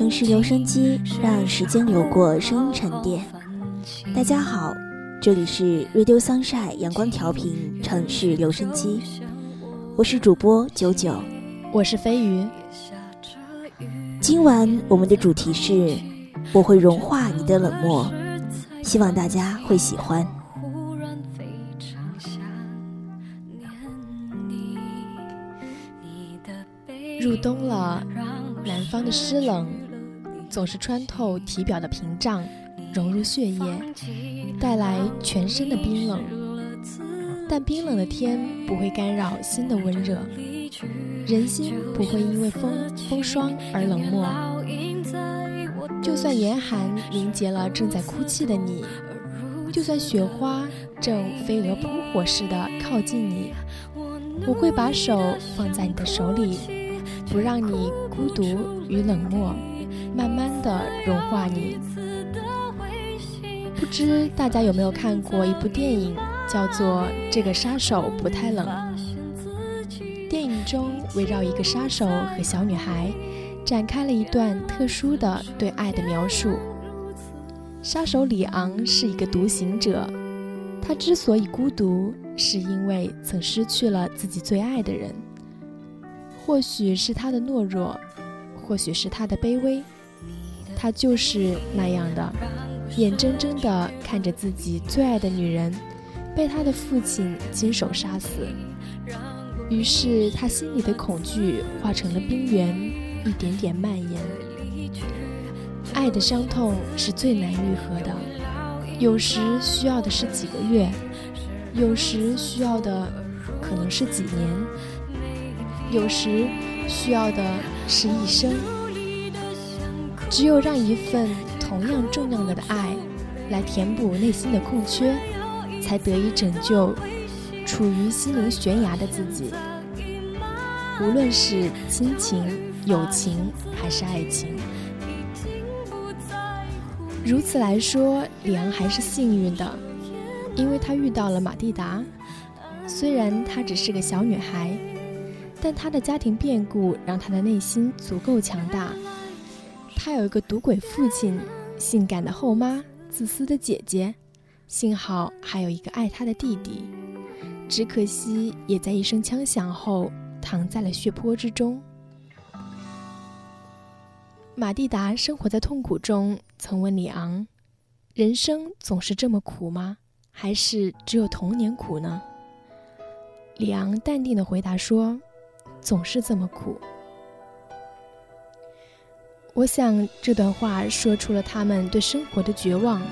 城市留声机，让时间流过，声音沉淀。大家好，这里是 Radio Sunshine 阳光调频城市留声机，我是主播九九，我是飞鱼。今晚我们的主题是我会融化你的冷漠，希望大家会喜欢。入冬了，南方的湿冷总是穿透体表的屏障，融入血液，带来全身的冰冷。但冰冷的天不会干扰心的温热，人心不会因为风风霜而冷漠。就算严寒凝结了正在哭泣的你，就算雪花正飞蛾扑火似的靠近你，我会把手放在你的手里。不让你孤独与冷漠，慢慢的融化你。不知大家有没有看过一部电影，叫做《这个杀手不太冷》。电影中围绕一个杀手和小女孩，展开了一段特殊的对爱的描述。杀手里昂是一个独行者，他之所以孤独，是因为曾失去了自己最爱的人。或许是他的懦弱，或许是他的卑微，他就是那样的，眼睁睁地看着自己最爱的女人被他的父亲亲手杀死，于是他心里的恐惧化成了冰原，一点点蔓延。爱的伤痛是最难愈合的，有时需要的是几个月，有时需要的可能是几年。有时需要的是一生，只有让一份同样重要的爱来填补内心的空缺，才得以拯救处于心灵悬崖的自己。无论是亲情、友情还是爱情，如此来说，李昂还是幸运的，因为他遇到了马蒂达。虽然她只是个小女孩。但她的家庭变故让她的内心足够强大。他有一个赌鬼父亲，性感的后妈，自私的姐姐，幸好还有一个爱他的弟弟。只可惜，也在一声枪响后躺在了血泊之中。马蒂达生活在痛苦中，曾问里昂：“人生总是这么苦吗？还是只有童年苦呢？”里昂淡定地回答说。总是这么苦。我想这段话说出了他们对生活的绝望，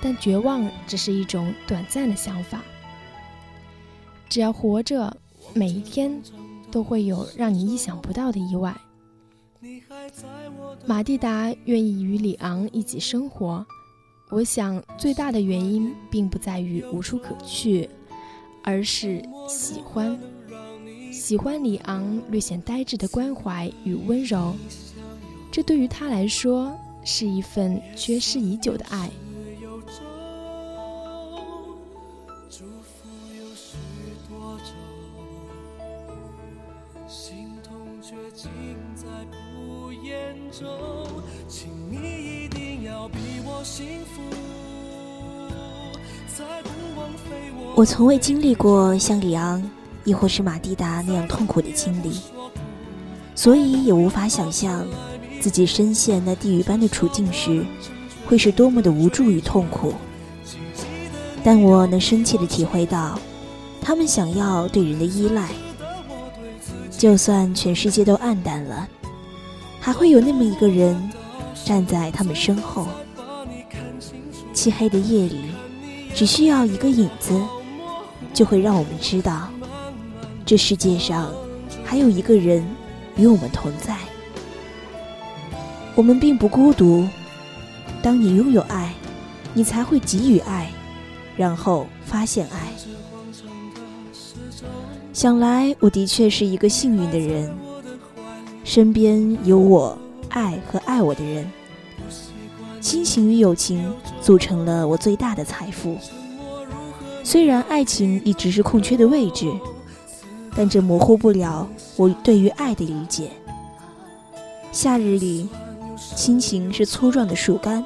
但绝望只是一种短暂的想法。只要活着，每一天都会有让你意想不到的意外。马蒂达愿意与里昂一起生活，我想最大的原因并不在于无处可去，而是喜欢。喜欢里昂略显呆滞的关怀与温柔，这对于他来说是一份缺失已久的爱。我从未经历过像里昂。亦或是马蒂达那样痛苦的经历，所以也无法想象自己深陷那地狱般的处境时，会是多么的无助与痛苦。但我能深切的体会到，他们想要对人的依赖，就算全世界都暗淡了，还会有那么一个人站在他们身后。漆黑的夜里，只需要一个影子，就会让我们知道。这世界上还有一个人与我们同在，我们并不孤独。当你拥有爱，你才会给予爱，然后发现爱。想来我的确是一个幸运的人，身边有我爱和爱我的人，亲情与友情组成了我最大的财富。虽然爱情一直是空缺的位置。但这模糊不了我对于爱的理解。夏日里，亲情是粗壮的树干，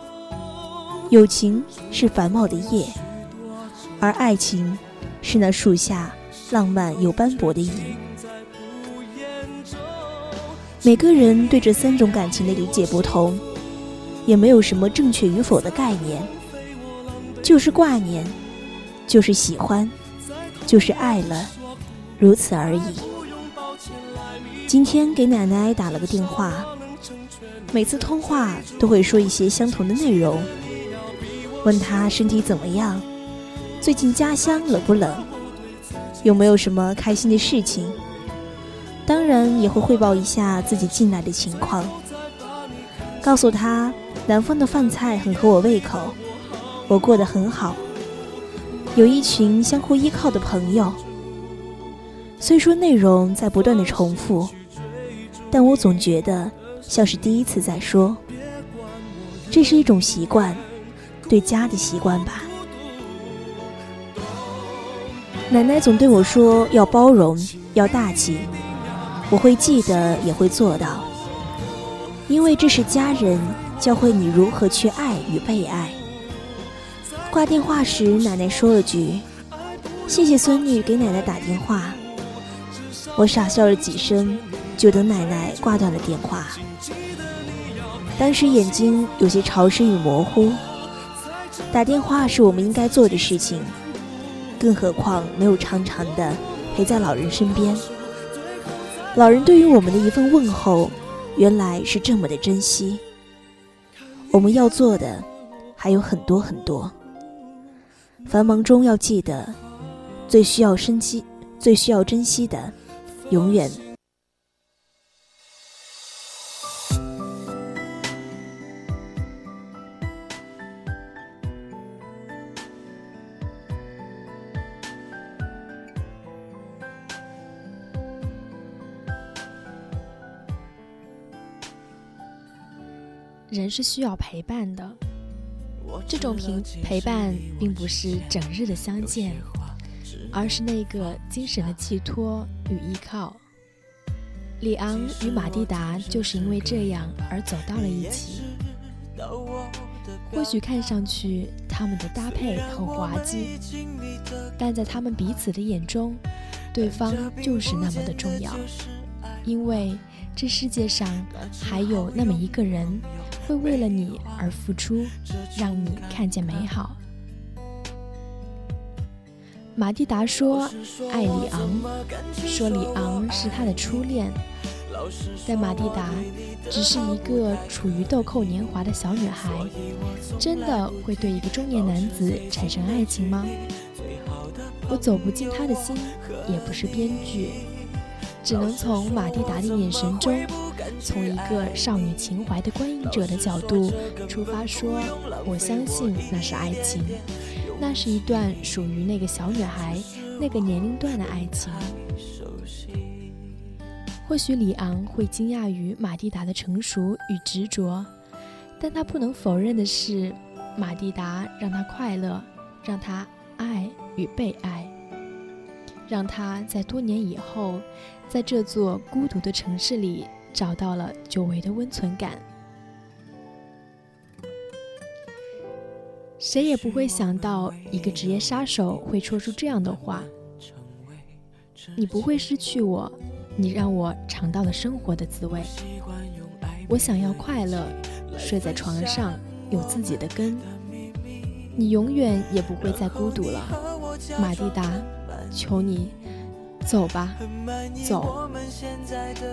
友情是繁茂的叶，而爱情是那树下浪漫又斑驳的影。每个人对这三种感情的理解不同，也没有什么正确与否的概念，就是挂念，就是喜欢，就是爱了，如此而已。今天给奶奶打了个电话，每次通话都会说一些相同的内容，问他身体怎么样，最近家乡冷不冷，有没有什么开心的事情。当然也会汇报一下自己近来的情况，告诉他南方的饭菜很合我胃口，我过得很好，有一群相互依靠的朋友。虽说内容在不断的重复，但我总觉得像是第一次在说。这是一种习惯，对家的习惯吧。奶奶总对我说要包容，要大气。我会记得，也会做到，因为这是家人教会你如何去爱与被爱。挂电话时，奶奶说了句：“谢谢孙女给奶奶打电话。”我傻笑了几声，就等奶奶挂断了电话。当时眼睛有些潮湿与模糊。打电话是我们应该做的事情，更何况没有长长的陪在老人身边。老人对于我们的一份问候，原来是这么的珍惜。我们要做的还有很多很多。繁忙中要记得，最需要珍惜、最需要珍惜的，永远。人是需要陪伴的，这种陪陪伴并不是整日的相见，而是那个精神的寄托与依靠。里昂与马蒂达就是因为这样而走到了一起。或许看上去他们的搭配很滑稽，但在他们彼此的眼中，对方就是那么的重要，因为这世界上还有那么一个人。会为了你而付出，让你看见美好。马蒂达说爱里昂，说里昂是他的初恋，但马蒂达只是一个处于豆蔻年华的小女孩，真的会对一个中年男子产生爱情吗？我走不进他的心，也不是编剧，只能从马蒂达的眼神中。从一个少女情怀的观影者的角度出发，说：“我相信那是爱情，那是一段属于那个小女孩那个年龄段的爱情。”或许里昂会惊讶于马蒂达的成熟与执着，但他不能否认的是，马蒂达让他快乐，让他爱与被爱，让他在多年以后，在这座孤独的城市里。找到了久违的温存感。谁也不会想到，一个职业杀手会说出这样的话：“你不会失去我，你让我尝到了生活的滋味。我想要快乐，睡在床上，有自己的根。你永远也不会再孤独了，马蒂达，求你。”走吧，走，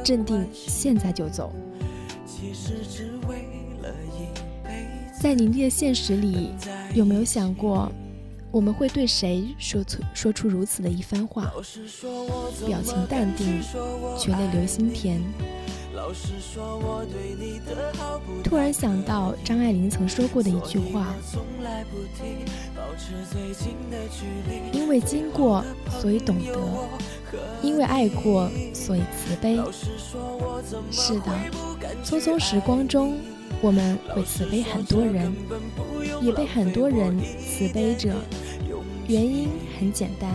镇定，现在就走。在凝练的现实里，有没有想过，我们会对谁说出说出如此的一番话？表情淡定，却泪流心田。突然想到张爱玲曾说过的一句话：“因为经过，所以懂得。”因为爱过，所以慈悲。是的，匆匆时光中，我们会慈悲很多人，也被很多人慈悲着。原因很简单，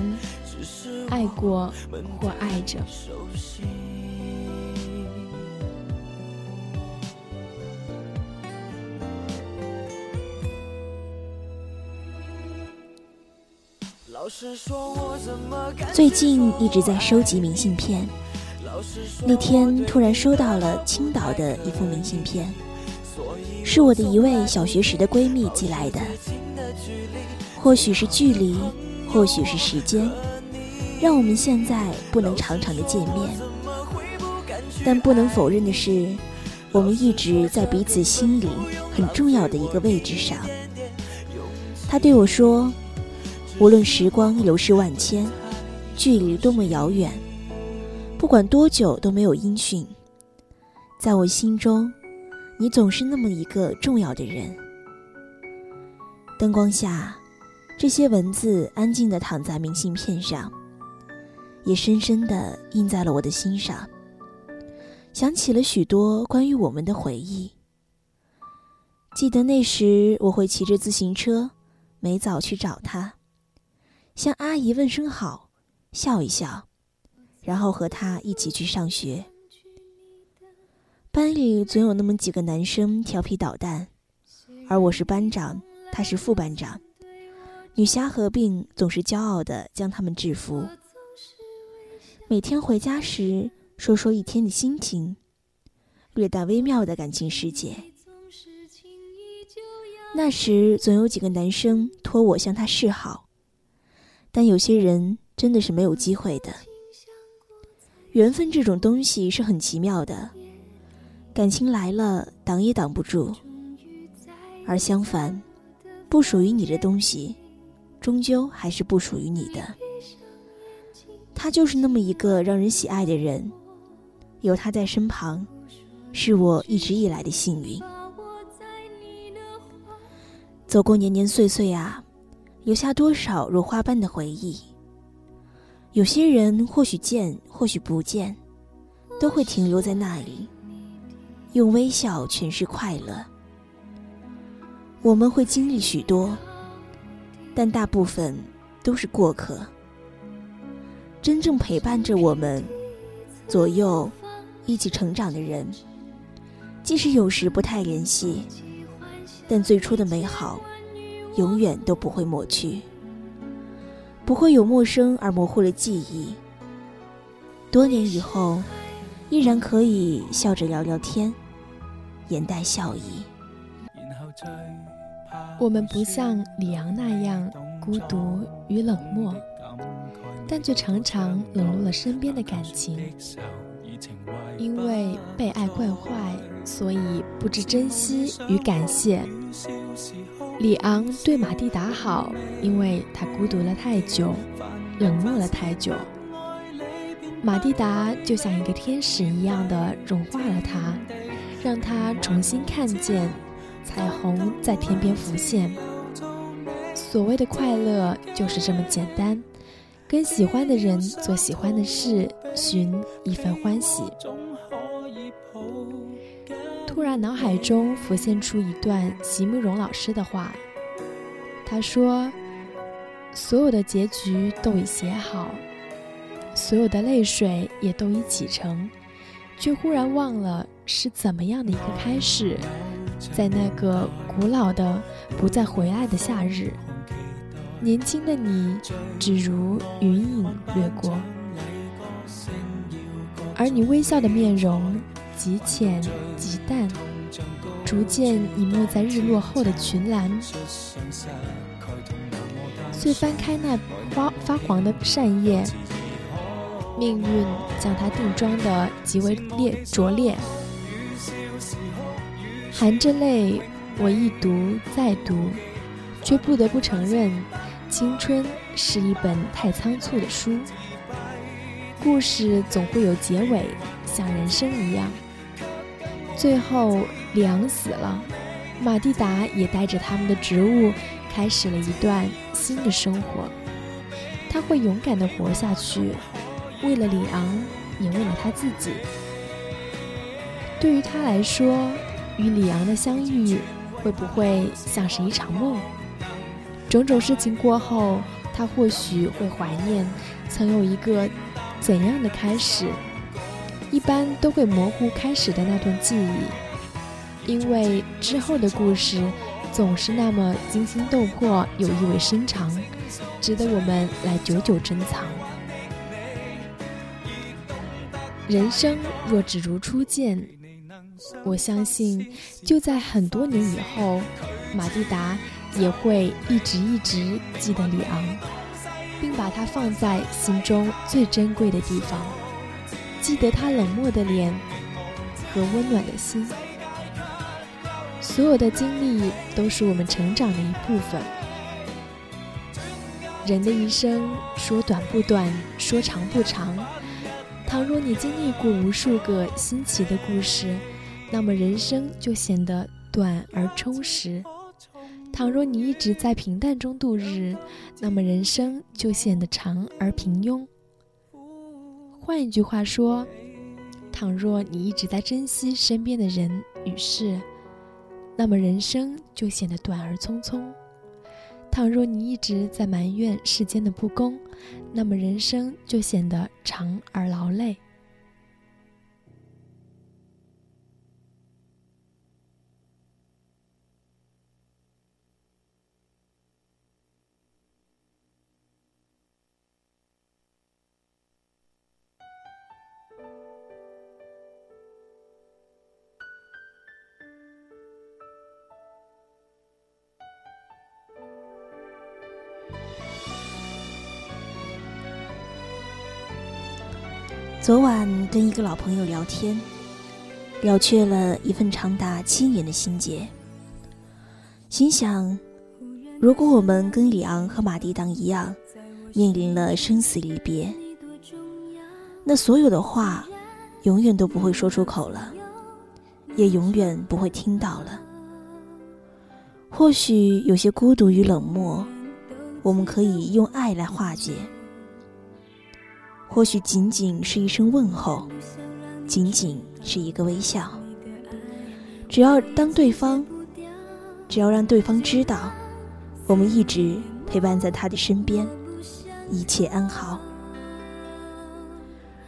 爱过或爱着。最近一直在收集明信片，那天突然收到了青岛的一封明信片，是我的一位小学时的闺蜜寄来的。或许是距离，或许是时间，让我们现在不能常常的见面。但不能否认的是，我们一直在彼此心里很重要的一个位置上。他对我说：“无论时光流逝万千，距离多么遥远，不管多久都没有音讯，在我心中，你总是那么一个重要的人。”灯光下，这些文字安静地躺在明信片上，也深深地印在了我的心上。想起了许多关于我们的回忆。记得那时，我会骑着自行车，每早去找他，向阿姨问声好，笑一笑，然后和她一起去上学。班里总有那么几个男生调皮捣蛋，而我是班长，他是副班长，女侠合并总是骄傲地将他们制服。每天回家时。说说一天的心情，略带微妙的感情世界。那时总有几个男生托我向他示好，但有些人真的是没有机会的。缘分这种东西是很奇妙的，感情来了挡也挡不住。而相反，不属于你的东西，终究还是不属于你的。他就是那么一个让人喜爱的人。有他在身旁，是我一直以来的幸运。走过年年岁岁啊，留下多少如花般的回忆。有些人或许见，或许不见，都会停留在那里，用微笑诠释快乐。我们会经历许多，但大部分都是过客。真正陪伴着我们左右。一起成长的人，即使有时不太联系，但最初的美好，永远都不会抹去。不会有陌生而模糊的记忆。多年以后，依然可以笑着聊聊天，眼带笑意。我们不像李阳那样孤独与冷漠，但却常常冷落了身边的感情。因为被爱惯坏，所以不知珍惜与感谢。里昂对马蒂达好，因为他孤独了太久，冷漠了太久。马蒂达就像一个天使一样的融化了他，让他重新看见彩虹在天边浮现。所谓的快乐就是这么简单。跟喜欢的人做喜欢的事，寻一份欢喜。突然脑海中浮现出一段席慕容老师的话，他说：“所有的结局都已写好，所有的泪水也都已启程，却忽然忘了是怎么样的一个开始，在那个古老的不再回来的夏日。”年轻的你，只如云影掠过，而你微笑的面容极浅极淡，逐渐隐没在日落后的群岚。遂翻开那花发黄的扇叶，命运将它定妆的极为烈拙劣。含着泪，我一读再读，却不得不承认。青春是一本太仓促的书，故事总会有结尾，像人生一样。最后，里昂死了，马蒂达也带着他们的植物，开始了一段新的生活。他会勇敢地活下去，为了里昂，也为了他自己。对于他来说，与里昂的相遇，会不会像是一场梦？种种事情过后，他或许会怀念曾有一个怎样的开始，一般都会模糊开始的那段记忆，因为之后的故事总是那么惊心动魄、有意味深长，值得我们来久久珍藏。人生若只如初见，我相信就在很多年以后，马蒂达也会一直一直记得里昂，并把他放在心中最珍贵的地方，记得他冷漠的脸和温暖的心。所有的经历都是我们成长的一部分。人的一生说短不短，说长不长。倘若你经历过无数个新奇的故事，那么人生就显得短而充实；倘若你一直在平淡中度日，那么人生就显得长而平庸。换一句话说，倘若你一直在珍惜身边的人与事，那么人生就显得短而匆匆；倘若你一直在埋怨世间的不公，那么人生就显得长而劳累。昨晚跟一个老朋友聊天，了却了一份长达七年的心结。心想，如果我们跟里昂和马蒂当一样，面临了生死离别，那所有的话，永远都不会说出口了，也永远不会听到了。或许有些孤独与冷漠，我们可以用爱来化解。或许仅仅是一声问候，仅仅是一个微笑。只要当对方，只要让对方知道，我们一直陪伴在他的身边，一切安好。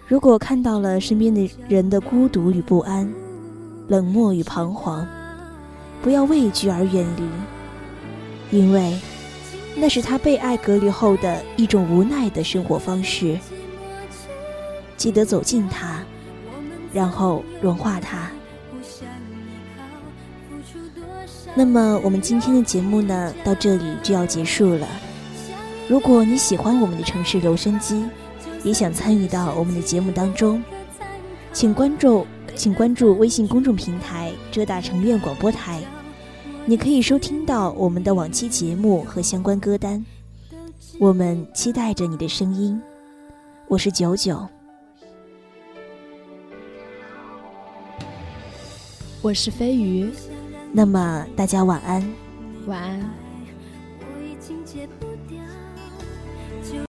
如果看到了身边的人的孤独与不安、冷漠与彷徨，不要畏惧而远离，因为那是他被爱隔离后的一种无奈的生活方式。记得走近它，然后融化它。那么，我们今天的节目呢，到这里就要结束了。如果你喜欢我们的城市留声机，也想参与到我们的节目当中，请关注，请关注微信公众平台“浙大城院广播台”，你可以收听到我们的往期节目和相关歌单。我们期待着你的声音。我是九九。我是飞鱼，那么大家晚安，晚安。